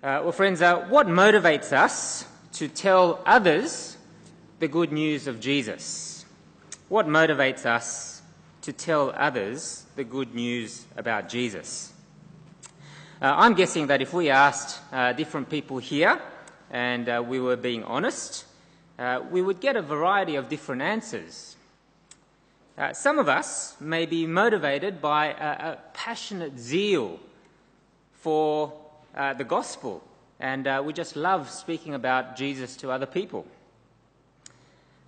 Uh, well, friends, uh, what motivates us to tell others the good news of Jesus? What motivates us to tell others the good news about Jesus? Uh, I'm guessing that if we asked uh, different people here and uh, we were being honest, uh, we would get a variety of different answers. Some of us may be motivated by a, a passionate zeal for uh, the gospel, and uh, we just love speaking about Jesus to other people.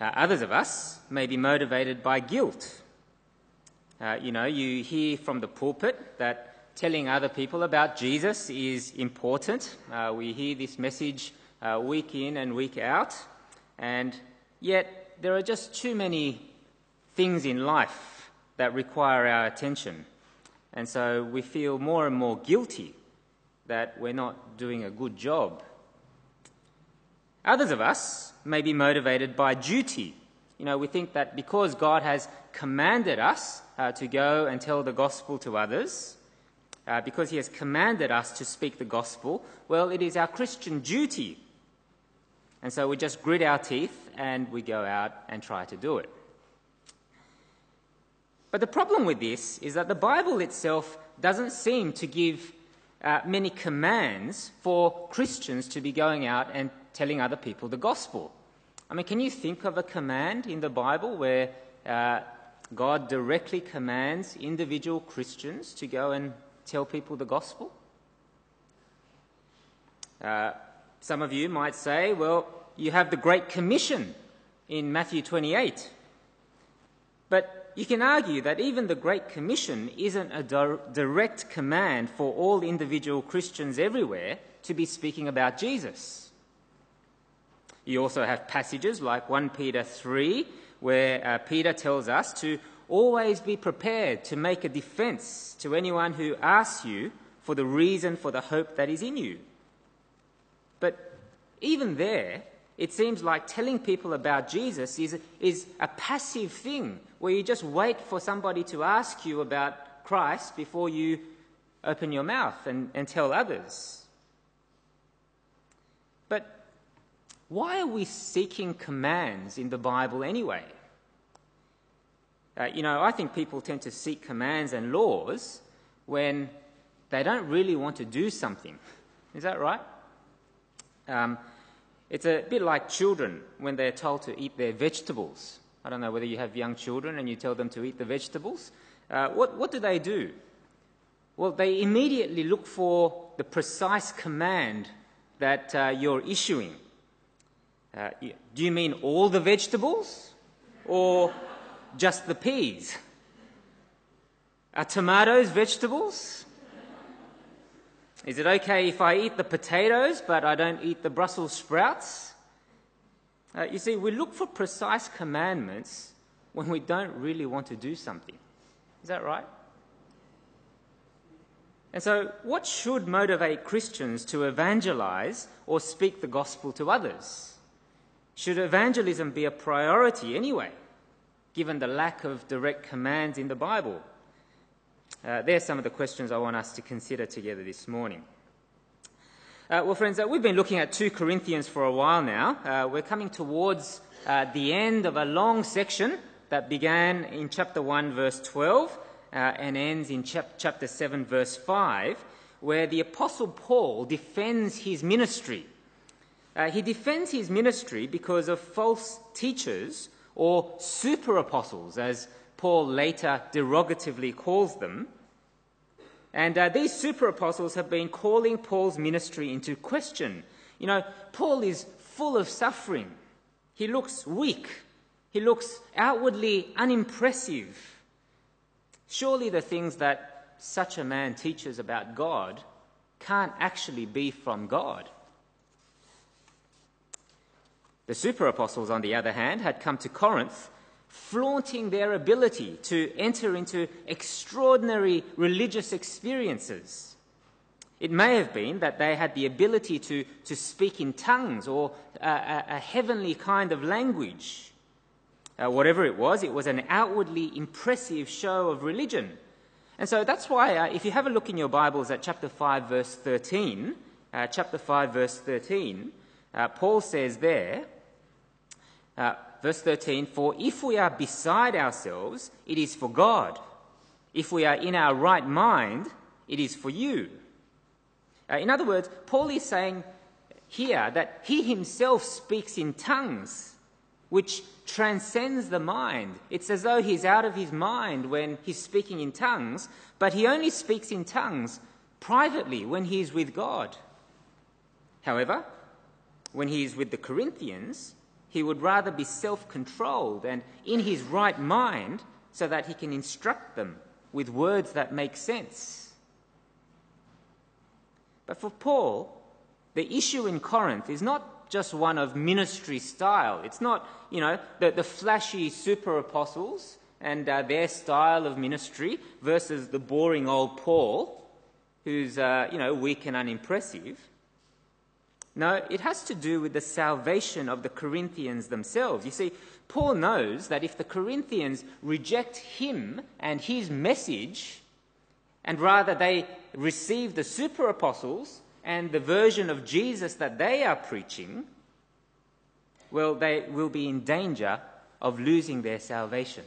Uh, others of us may be motivated by guilt. Uh, you know, you hear from the pulpit that telling other people about Jesus is important. Uh, we hear this message week in and week out, and yet there are just too many things in life that require our attention. And so we feel more and more guilty that we're not doing a good job. Others of us may be motivated by duty. You know, we think that because God has commanded us uh, to go and tell the gospel to others, uh, because He has commanded us to speak the gospel, well, it is our Christian duty. And so we just grit our teeth and we go out and try to do it. But the problem with this is that the Bible itself doesn't seem to give uh, many commands for Christians to be going out and telling other people the gospel. I mean, can you think of a command in the Bible where uh, God directly commands individual Christians to go and tell people the gospel? Uh, some of you might say, well, you have the Great Commission in Matthew 28. But you can argue that even the Great Commission isn't a direct command for all individual Christians everywhere to be speaking about Jesus. You also have passages like 1 Peter 3, where uh, Peter tells us to always be prepared to make a defense to anyone who asks you for the reason for the hope that is in you. But even there, it seems like telling people about Jesus is, is a passive thing where you just wait for somebody to ask you about Christ before you open your mouth and, and tell others. But why are we seeking commands in the Bible anyway? Uh, you know, I think people tend to seek commands and laws when they don't really want to do something. Is that right? Um, it's a bit like children when they're told to eat their vegetables. I don't know whether you have young children and you tell them to eat the vegetables. Uh, what, what do they do? Well, they immediately look for the precise command that uh, you're issuing. Uh, do you mean all the vegetables or just the peas? Are tomatoes vegetables? Is it okay if I eat the potatoes but I don't eat the Brussels sprouts? Uh, you see, we look for precise commandments when we don't really want to do something. Is that right? And so, what should motivate Christians to evangelize or speak the gospel to others? Should evangelism be a priority anyway, given the lack of direct commands in the Bible? Uh, are some of the questions I want us to consider together this morning. Uh, well, friends, uh, we've been looking at 2 Corinthians for a while now. Uh, we're coming towards uh, the end of a long section that began in chapter 1, verse 12, uh, and ends in chap- chapter 7, verse 5, where the Apostle Paul defends his ministry. he defends his ministry because of false teachers or super apostles, as Paul later derogatively calls them. And uh, these super apostles have been calling Paul's ministry into question. You know, Paul is full of suffering. He looks weak. He looks outwardly unimpressive. Surely the things that such a man teaches about God can't actually be from God. The super apostles, on the other hand, had come to Corinth flaunting their ability to enter into extraordinary religious experiences. It may have been that they had the ability to, to speak in tongues or a, a, heavenly kind of language. Uh, whatever it was, it was an outwardly impressive show of religion. And so that's why, uh, if you have a look in your Bibles at chapter 5, verse 13, uh, chapter 5, verse 13, uh, Paul says there, uh, verse 13, For if we are beside ourselves, it is for God. If we are in our right mind, it is for you. Uh, in other words, Paul is saying here that he himself speaks in tongues, which transcends the mind. It's as though he's out of his mind when he's speaking in tongues, but he only speaks in tongues privately when he is with God. However, when he is with the Corinthians, he would rather be self controlled and in his right mind so that he can instruct them with words that make sense. But for Paul, the issue in Corinth is not just one of ministry style. It's not, you know, the, the flashy super apostles and uh, their style of ministry versus the boring old Paul, who's, uh, you know, weak and unimpressive. No, it has to do with the salvation of the Corinthians themselves. You see, Paul knows that if the Corinthians reject him and his message, and rather they receive the super apostles and the version of Jesus that they are preaching, well, they will be in danger of losing their salvation.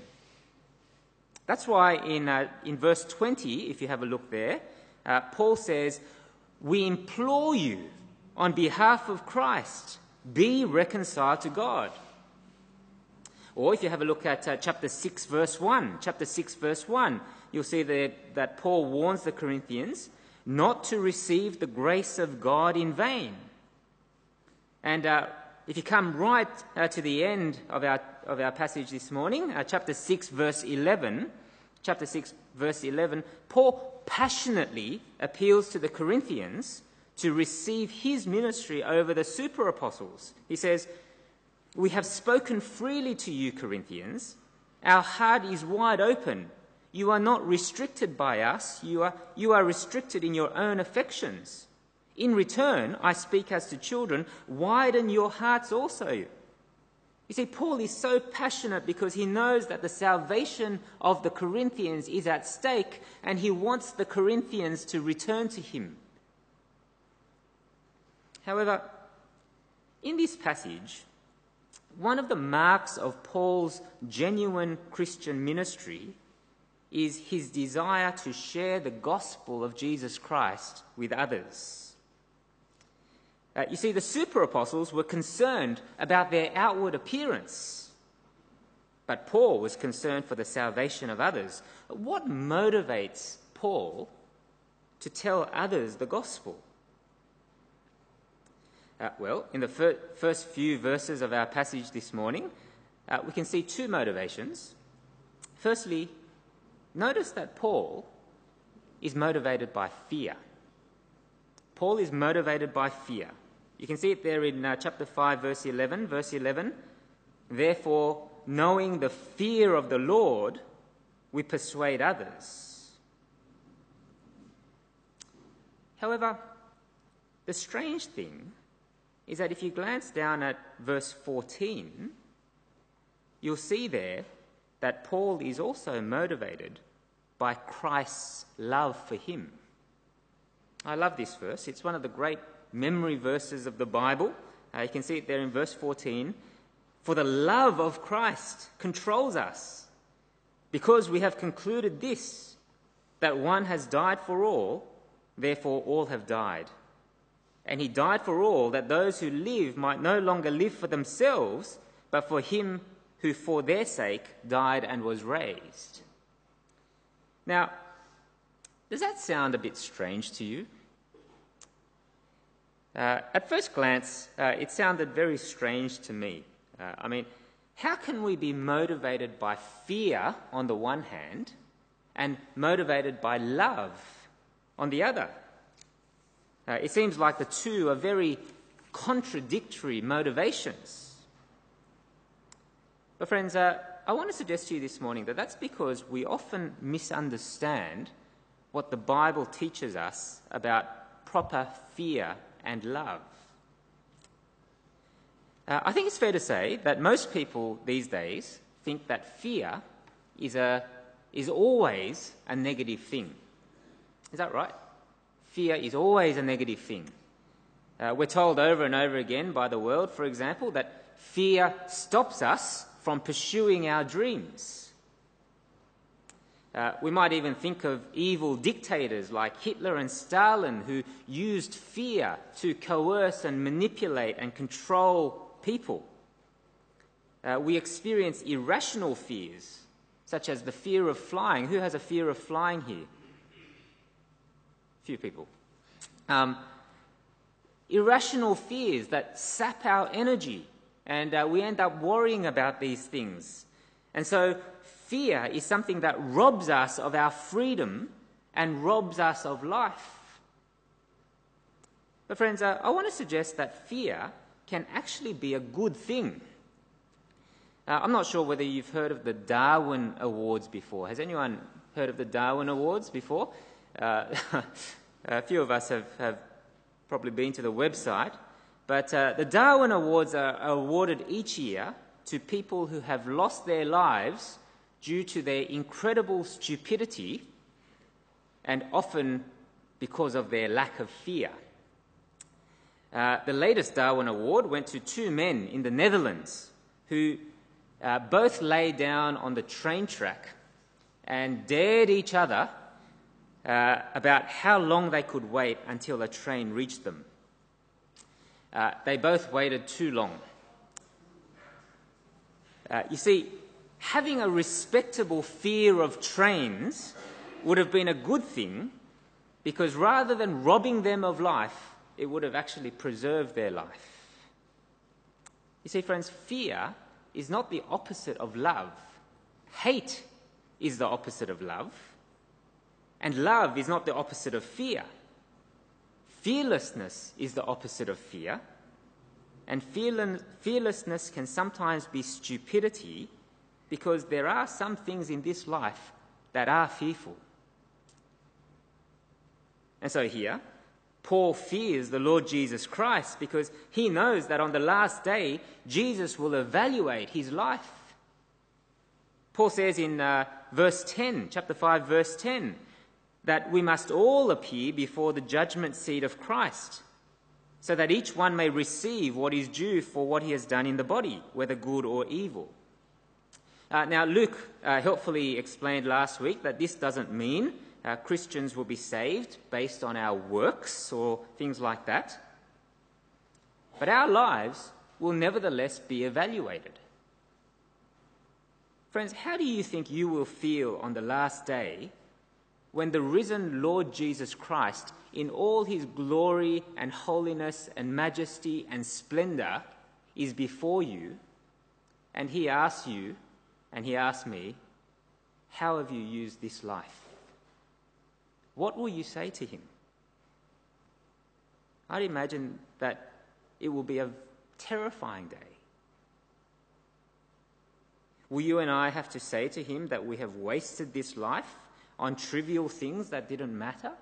That's why in, uh, in verse 20, if you have a look there, uh, Paul says, We implore you on behalf of Christ, be reconciled to God. Or if you have a look at uh, chapter 6, verse 1, chapter 6, verse 1, you'll see that, that Paul warns the Corinthians not to receive the grace of God in vain. And uh, if you come right uh, to the end of our, of our passage this morning, uh, chapter 6, verse 11, chapter 6, verse 11, Paul passionately appeals to the Corinthians to receive his ministry over the super apostles. He says, we have spoken freely to you, Corinthians. Our heart is wide open. You are not restricted by us, you are, you are restricted in your own affections. In return, I speak as to children, widen your hearts also. You see, Paul is so passionate because he knows that the salvation of the Corinthians is at stake and he wants the Corinthians to return to him. However, in this passage, one of the marks of Paul's genuine Christian ministry is his desire to share the gospel of Jesus Christ with others. Uh, you see, the super apostles were concerned about their outward appearance, but Paul was concerned for the salvation of others. What motivates Paul to tell others the gospel? Uh, well, in the fir- first few verses of our passage this morning, uh, we can see two motivations. Firstly, notice that Paul is motivated by fear. Paul is motivated by fear. You can see it there in uh, chapter 5, verse 11. Verse 11 Therefore, knowing the fear of the Lord, we persuade others. However, the strange thing is that if you glance down at verse 14, you'll see there that Paul is also motivated by Christ's love for him. I love this verse. It's one of the great memory verses of the Bible. Uh, you can see it there in verse 14. For the love of Christ controls us, because we have concluded this, that one has died for all, therefore all have died. And he died for all, that those who live might no longer live for themselves, but for him who for their sake died and was raised. Now, does that sound a bit strange to you? Uh, at first glance, uh, it sounded very strange to me. Uh, I mean, how can we be motivated by fear on the one hand and motivated by love on the other? Uh, it seems like the two are very contradictory motivations. But, friends, uh, I want to suggest to you this morning that that's because we often misunderstand what the Bible teaches us about proper fear and love. Uh, I think it's fair to say that most people these days think that fear is, a, is always a negative thing. Is that right? Fear is always a negative thing. Uh, we're told over and over again by the world, for example, that fear stops us from pursuing our dreams. Uh, we might even think of evil dictators like Hitler and Stalin who used fear to coerce and manipulate and control people. Uh, we experience irrational fears, such as the fear of flying. Who has a fear of flying here? Few people. Um, irrational fears that sap our energy, and uh, we end up worrying about these things. And so, fear is something that robs us of our freedom and robs us of life. But, friends, uh, I want to suggest that fear can actually be a good thing. Uh, I'm not sure whether you've heard of the Darwin Awards before. Has anyone heard of the Darwin Awards before? Uh, a few of us have, have, probably been to the website. But uh, the Darwin Awards are awarded each year to people who have lost their lives due to their incredible stupidity and often because of their lack of fear. Uh, the latest Darwin Award went to two men in the Netherlands who uh, both lay down on the train track and dared each other uh, about how long they could wait until a train reached them. Uh, they both waited too long. Uh, you see, having a respectable fear of trains would have been a good thing because rather than robbing them of life, it would have actually preserved their life. You see, friends, fear is not the opposite of love. Hate is the opposite of love. And love is not the opposite of fear. Fearlessness is the opposite of fear. And fearlessness can sometimes be stupidity because there are some things in this life that are fearful. And so here, Paul fears the Lord Jesus Christ because he knows that on the last day, Jesus will evaluate his life. Paul says in uh, verse 10, chapter 5, verse 10, that we must all appear before the judgment seat of Christ, so that each one may receive what is due for what he has done in the body, whether good or evil. Uh, now, Luke uh, helpfully explained last week that this doesn't mean uh, Christians will be saved based on our works or things like that. But our lives will nevertheless be evaluated. Friends, how do you think you will feel on the last day when the risen Lord Jesus Christ, in all his glory and holiness and majesty and splendor, is before you and he asks you and he asks me, How have you used this life? what will you say to him? I'd imagine that it will be a terrifying day. Will you and I have to say to him that we have wasted this life on trivial things that didn't matter?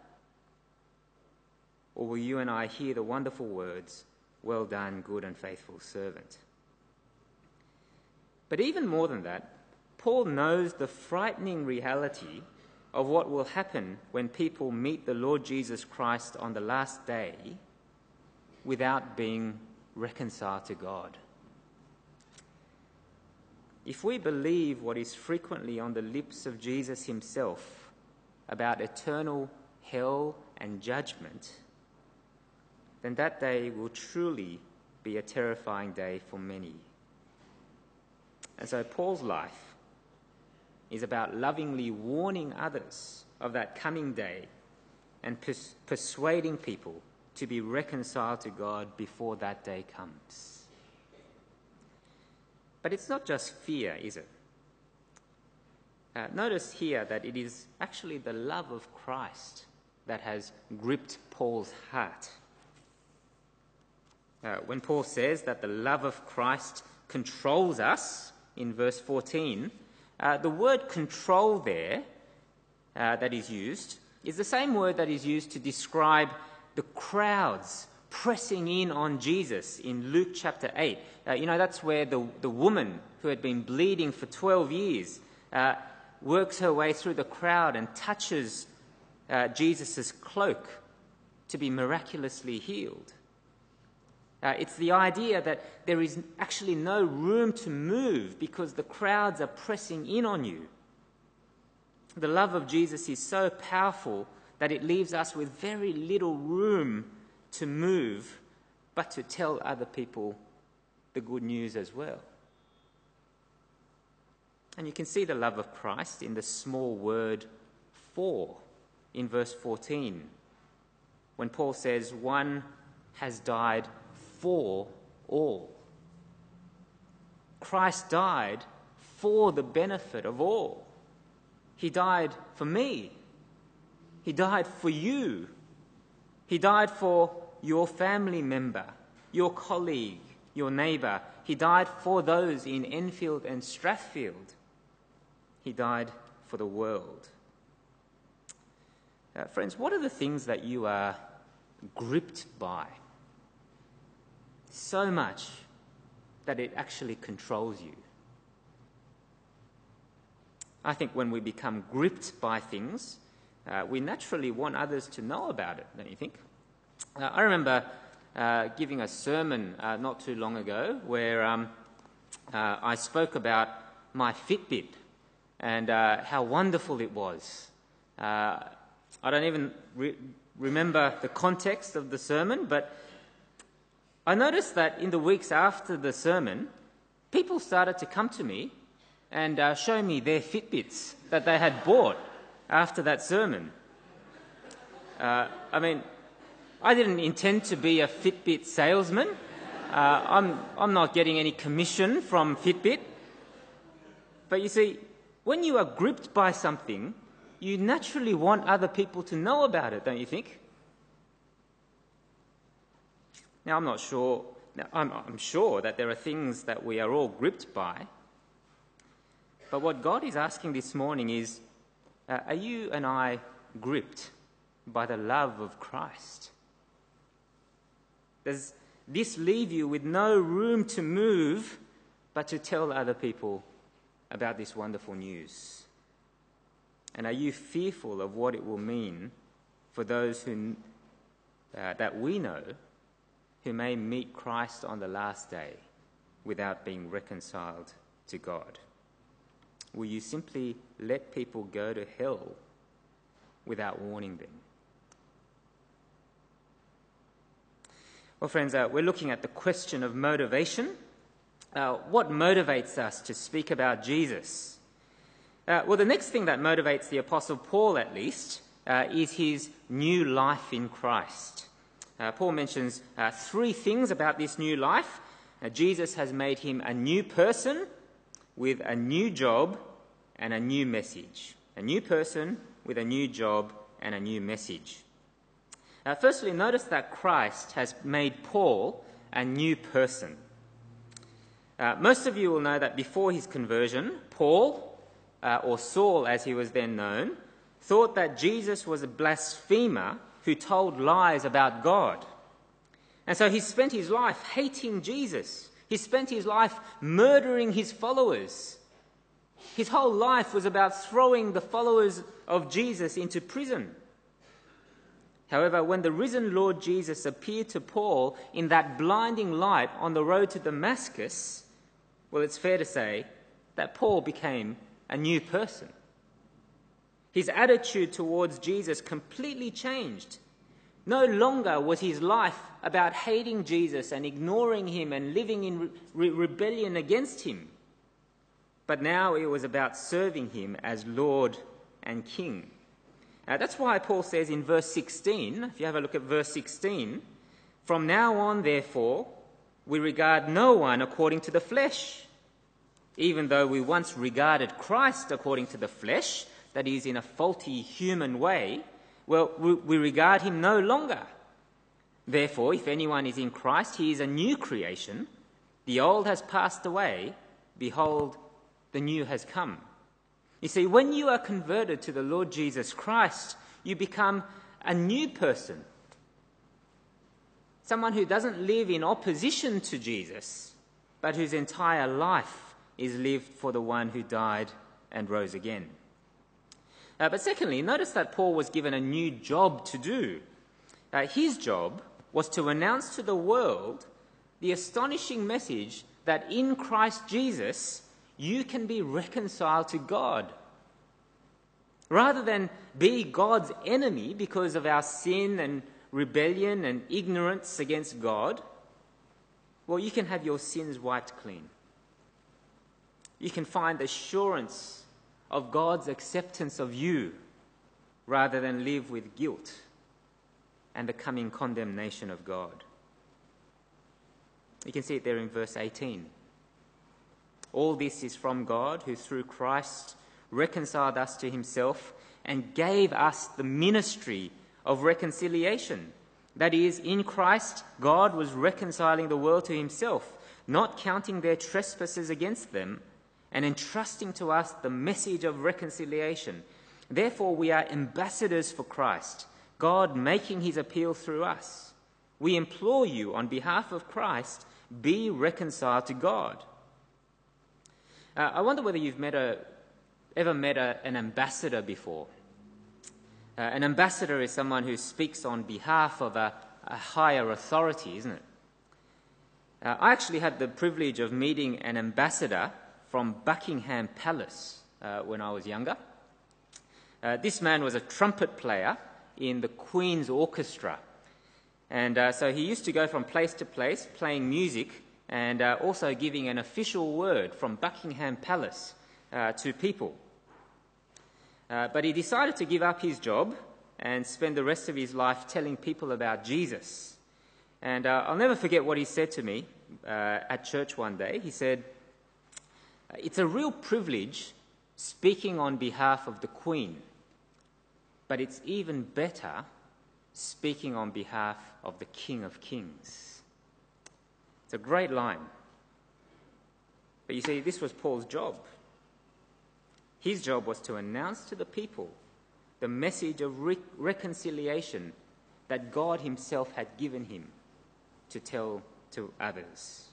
Or will you and I hear the wonderful words, Well done, good and faithful servant? But even more than that, Paul knows the frightening reality of what will happen when people meet the Lord Jesus Christ on the last day without being reconciled to God. If we believe what is frequently on the lips of Jesus himself about eternal hell and judgment, then that day will truly be a terrifying day for many. And so Paul's life is about lovingly warning others of that coming day and pers- persuading people to be reconciled to God before that day comes. But it's not just fear, is it? Uh, notice here that it is actually the love of Christ that has gripped Paul's heart. Uh, when Paul says that the love of Christ controls us in verse 14, uh, the word control there uh, that is used is the same word that is used to describe the crowds pressing in on Jesus in Luke chapter 8. Uh, you know, that's where the, the woman who had been bleeding for 12 years uh, works her way through the crowd and touches uh, Jesus' cloak to be miraculously healed. Uh, it's the idea that there is actually no room to move because the crowds are pressing in on you. The love of Jesus is so powerful that it leaves us with very little room to move, but to tell other people the good news as well. And you can see the love of Christ in the small word for in verse 14, when Paul says, One has died for all. Christ died for the benefit of all. He died for me. He died for you. He died for your family member, your colleague, your neighbour. He died for those in Enfield and Strathfield. He died for the world. Uh, friends, what are the things that you are gripped by? So much that it actually controls you. I think when we become gripped by things, uh, we naturally want others to know about it, don't you think? Uh, I remember uh, giving a sermon uh, not too long ago where um, uh, I spoke about my Fitbit and uh, how wonderful it was. I don't even re- remember the context of the sermon, but I noticed that in the weeks after the sermon, people started to come to me and uh, show me their Fitbits that they had bought after that sermon. Uh, I mean, I didn't intend to be a Fitbit salesman. Uh, I'm, I'm not getting any commission from Fitbit. But you see, when you are gripped by something, you naturally want other people to know about it, don't you think? Now, I'm not sure, I'm, I'm sure that there are things that we are all gripped by. But what God is asking this morning is uh, are you and I gripped by the love of Christ? Does this leave you with no room to move but to tell other people about this wonderful news? And are you fearful of what it will mean for those who, uh, that we know who may meet Christ on the last day without being reconciled to God? Will you simply let people go to hell without warning them? Well, friends, uh, we're looking at the question of motivation. Uh, what motivates us to speak about Jesus? Uh, well, the next thing that motivates the Apostle Paul, at least, uh, is his new life in Christ. Uh, Paul mentions uh, three things about this new life. Jesus has made him a new person with a new job and a new message. A new person with a new job and a new message. Uh, firstly, notice that Christ has made Paul a new person. Uh, most of you will know that before his conversion, Paul, uh, or Saul as he was then known, thought that Jesus was a blasphemer who told lies about God. And so he spent his life hating Jesus. He spent his life murdering his followers. His whole life was about throwing the followers of Jesus into prison. However, when the risen Lord Jesus appeared to Paul in that blinding light on the road to Damascus, well, it's fair to say that Paul became a new person. His attitude towards Jesus completely changed. No longer was his life about hating Jesus and ignoring him and living in re- rebellion against him, but now it was about serving him as Lord and King. Uh, that's why Paul says in verse 16, if you have a look at verse 16, from now on, therefore, we regard no one according to the flesh. Even though we once regarded Christ according to the flesh, that is, in a faulty human way, well, we, regard him no longer. Therefore, if anyone is in Christ, he is a new creation. The old has passed away. Behold, the new has come. You see, when you are converted to the Lord Jesus Christ, you become a new person. Someone who doesn't live in opposition to Jesus, but whose entire life is lived for the one who died and rose again. Uh, but secondly, notice that Paul was given a new job to do. Uh, his job was to announce to the world the astonishing message that in Christ Jesus you can be reconciled to God. Rather than be God's enemy because of our sin and rebellion and ignorance against God, well, you can have your sins wiped clean. You can find assurance of God's acceptance of you rather than live with guilt and the coming condemnation of God. You can see it there in verse 18. All this is from God, who through Christ reconciled us to himself and gave us the ministry of reconciliation. That is, in Christ, God was reconciling the world to himself, not counting their trespasses against them, and entrusting to us the message of reconciliation. Therefore, we are ambassadors for Christ, God making his appeal through us. We implore you, on behalf of Christ, be reconciled to God. Uh, I wonder whether you've met a, ever met a, an ambassador before. Uh, an ambassador is someone who speaks on behalf of a, a higher authority, isn't it? Uh, I actually had the privilege of meeting an ambassador from Buckingham Palace uh, when I was younger. Uh, this man was a trumpet player in the Queen's Orchestra. And uh, so he used to go from place to place playing music and uh, also giving an official word from Buckingham Palace uh, to people. Uh, but he decided to give up his job and spend the rest of his life telling people about Jesus. And uh, I'll never forget what he said to me uh, at church one day. He said, It's a real privilege speaking on behalf of the Queen, but it's even better speaking on behalf of the King of Kings. It's a great line. But you see, this was Paul's job. His job was to announce to the people the message of re- reconciliation that God Himself had given him to tell to others.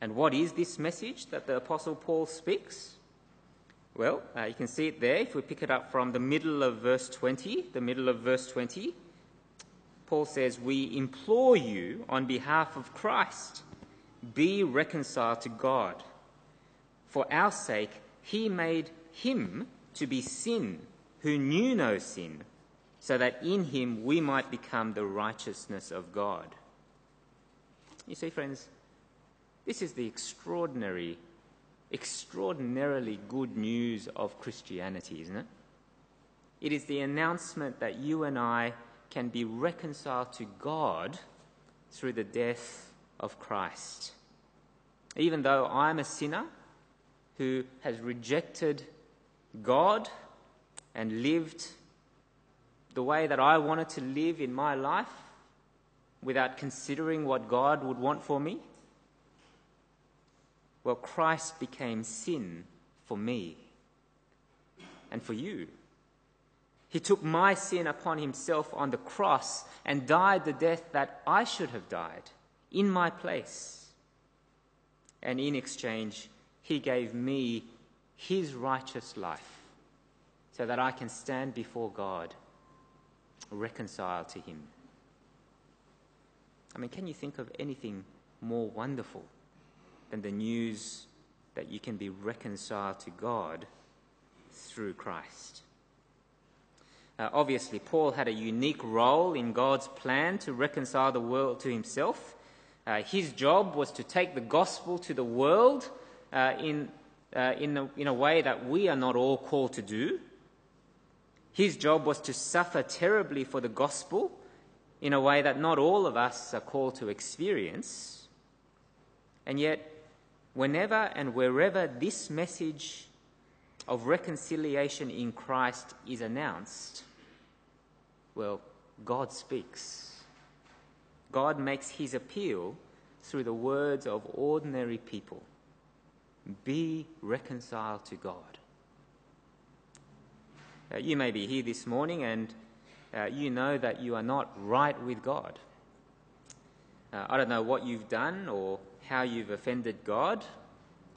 And what is this message that the Apostle Paul speaks? Well, uh, you can see it there if we pick it up from the middle of verse 20. The middle of verse 20, Paul says, We implore you on behalf of Christ, be reconciled to God. For our sake, he made him to be sin who knew no sin, so that in him we might become the righteousness of God. You see, friends, this is the extraordinary, extraordinarily good news of Christianity, isn't it? It is the announcement that you and I can be reconciled to God through the death of Christ. Even though I'm a sinner, who has rejected God and lived the way that I wanted to live in my life without considering what God would want for me? Well, Christ became sin for me and for you. He took my sin upon himself on the cross and died the death that I should have died in my place. And in exchange, he gave me His righteous life so that I can stand before God reconciled to Him. I mean, can you think of anything more wonderful than the news that you can be reconciled to God through Christ? Uh, obviously, Paul had a unique role in God's plan to reconcile the world to himself. Uh, his job was to take the gospel to the world uh, in, uh, in, in a way that we are not all called to do. His job was to suffer terribly for the gospel in a way that not all of us are called to experience. And yet, whenever and wherever this message of reconciliation in Christ is announced, well, God speaks. God makes his appeal through the words of ordinary people. Be reconciled to God. Uh, you may be here this morning and uh, you know that you are not right with God. Uh, I don't know what you've done or how you've offended God.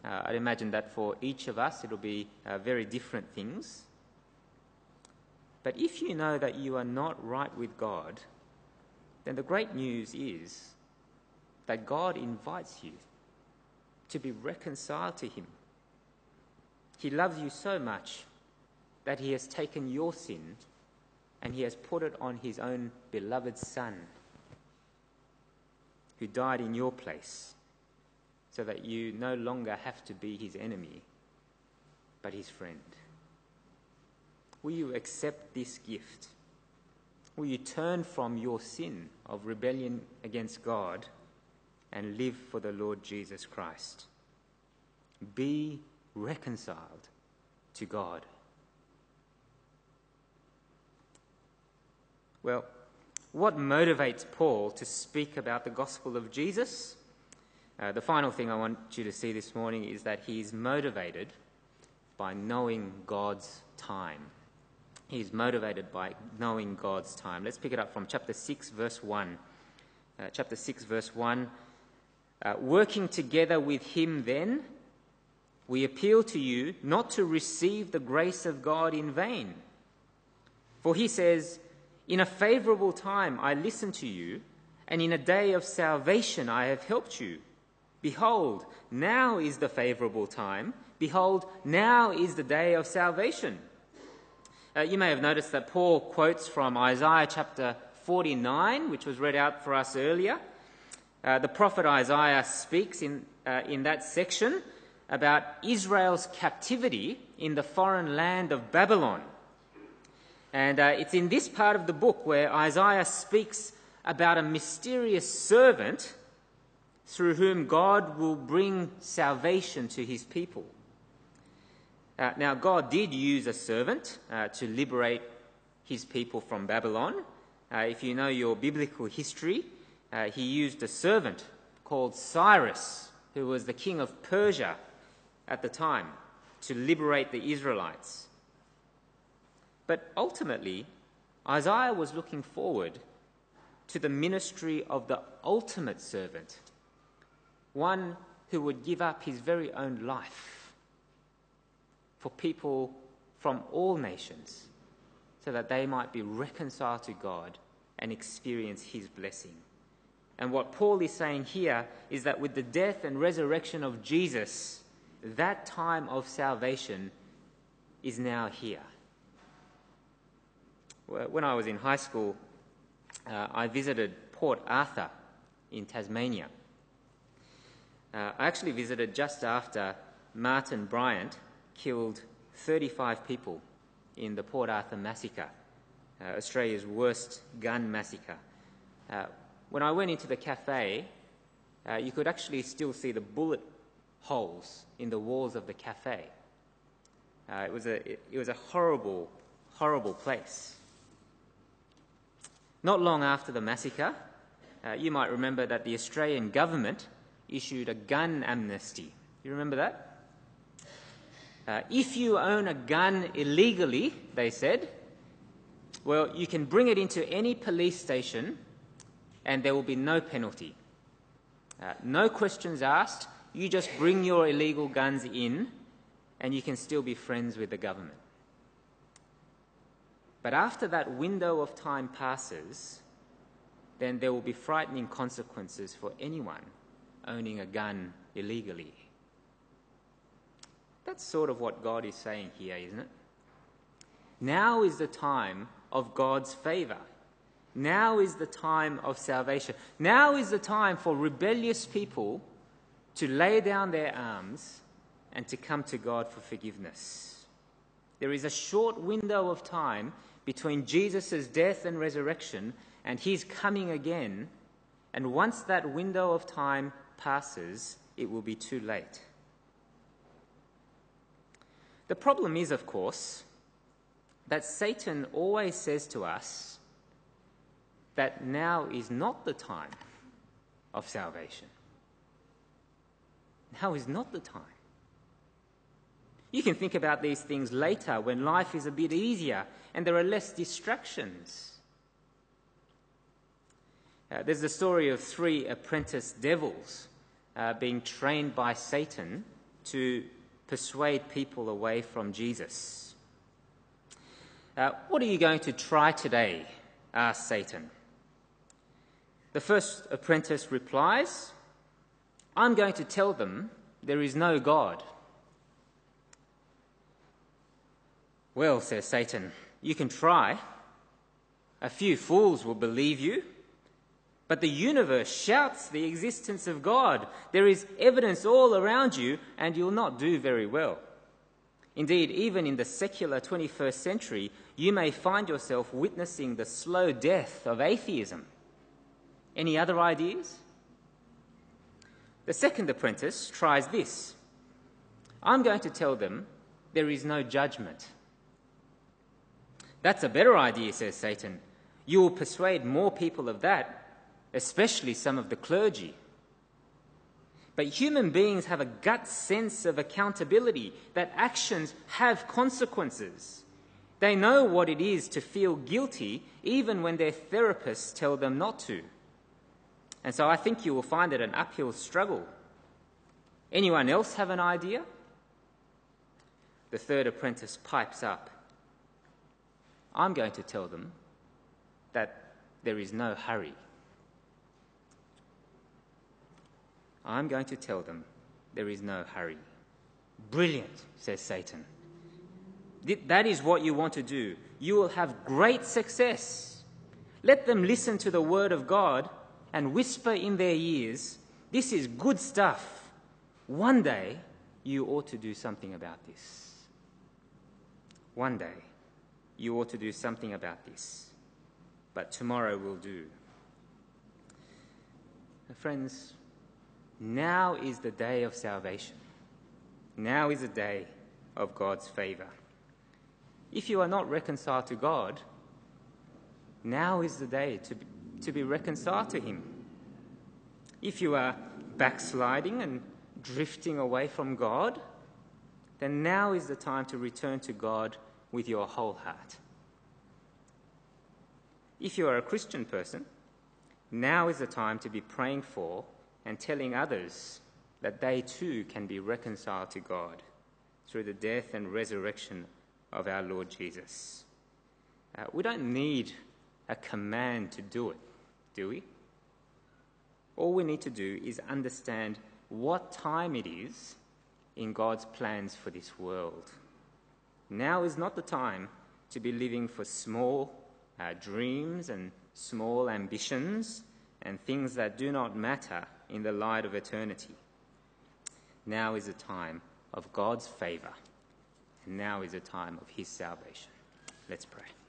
Uh, I'd imagine that for each of us it'll be uh, very different things. But if you know that you are not right with God, then the great news is that God invites you to be reconciled to Him. He loves you so much that He has taken your sin and He has put it on His own beloved Son, who died in your place, so that you no longer have to be His enemy, but His friend. Will you accept this gift? Will you turn from your sin of rebellion against God and live for the Lord Jesus Christ? Be reconciled to God. Well, what motivates Paul to speak about the gospel of Jesus? Uh, the final thing I want you to see this morning is that he is motivated by knowing God's time. He's motivated by knowing God's time. Let's pick it up from chapter 6, verse 1. Uh, chapter 6, verse 1. Uh, working together with him, then, we appeal to you not to receive the grace of God in vain. For he says, In a favorable time I listened to you, and in a day of salvation I have helped you. Behold, now is the favorable time. Behold, now is the day of salvation. Uh, you may have noticed that Paul quotes from Isaiah chapter 49, which was read out for us earlier. Uh, the prophet Isaiah speaks in, uh, in that section about Israel's captivity in the foreign land of Babylon. And uh, it's in this part of the book where Isaiah speaks about a mysterious servant through whom God will bring salvation to his people. Uh, now, God did use a servant uh, to liberate his people from Babylon. Uh, if you know your biblical history, uh, he used a servant called Cyrus, who was the king of Persia at the time, to liberate the Israelites. But ultimately, Isaiah was looking forward to the ministry of the ultimate servant, one who would give up his very own life for people from all nations so that they might be reconciled to God and experience his blessing. And what Paul is saying here is that with the death and resurrection of Jesus, that time of salvation is now here. When I was in high school, uh, I visited Port Arthur in Tasmania. Uh, I actually visited just after Martin Bryant killed 35 people in the Port Arthur massacre, uh, Australia's worst gun massacre. When I went into the cafe, uh, you could actually still see the bullet holes in the walls of the cafe. Uh, it, was a, it, it was a horrible, horrible place. Not long after the massacre, uh, you might remember that the Australian government issued a gun amnesty. You remember that? Uh, if you own a gun illegally, they said, well, you can bring it into any police station and there will be no penalty. Uh, no questions asked. You just bring your illegal guns in and you can still be friends with the government. But after that window of time passes, then there will be frightening consequences for anyone owning a gun illegally. That's sort of what God is saying here, isn't it? Now is the time of God's favor. Now is the time of salvation. Now is the time for rebellious people to lay down their arms and to come to God for forgiveness. There is a short window of time between Jesus' death and resurrection and his coming again, and once that window of time passes, it will be too late. The problem is, of course, that Satan always says to us that now is not the time of salvation. Now is not the time. You can think about these things later when life is a bit easier and there are less distractions. Uh, there's the story of three apprentice devils uh, being trained by Satan to persuade people away from Jesus. Uh, what are you going to try today? asked Satan. The first apprentice replies, I'm going to tell them there is no God. Well, says Satan, you can try. A few fools will believe you. But the universe shouts the existence of God. There is evidence all around you, and you'll not do very well. Indeed, even in the secular 21st century, you may find yourself witnessing the slow death of atheism. Any other ideas? The second apprentice tries this I'm going to tell them there is no judgment. That's a better idea, says Satan. You will persuade more people of that, especially some of the clergy. But human beings have a gut sense of accountability, that actions have consequences. They know what it is to feel guilty even when their therapists tell them not to. And so I think you will find it an uphill struggle. Anyone else have an idea? The third apprentice pipes up. I'm going to tell them that there is no hurry. I'm going to tell them there is no hurry. Brilliant, says Satan. That is what you want to do. You will have great success. Let them listen to the word of God and whisper in their ears, This is good stuff. One day you ought to do something about this. One day you ought to do something about this. But tomorrow will do. Friends, now is the day of salvation. Now is the day of God's favour. If you are not reconciled to God, now is the day to to be reconciled to Him. If you are backsliding and drifting away from God, then now is the time to return to God with your whole heart. If you are a Christian person, now is the time to be praying for and telling others that they too can be reconciled to God through the death and resurrection of our Lord Jesus. Uh, we don't need a command to do it, do we? All we need to do is understand what time it is in God's plans for this world. Now is not the time to be living for small uh, dreams and small ambitions and things that do not matter in the light of eternity. Now is a time of God's favour, and now is a time of His salvation. Let's pray.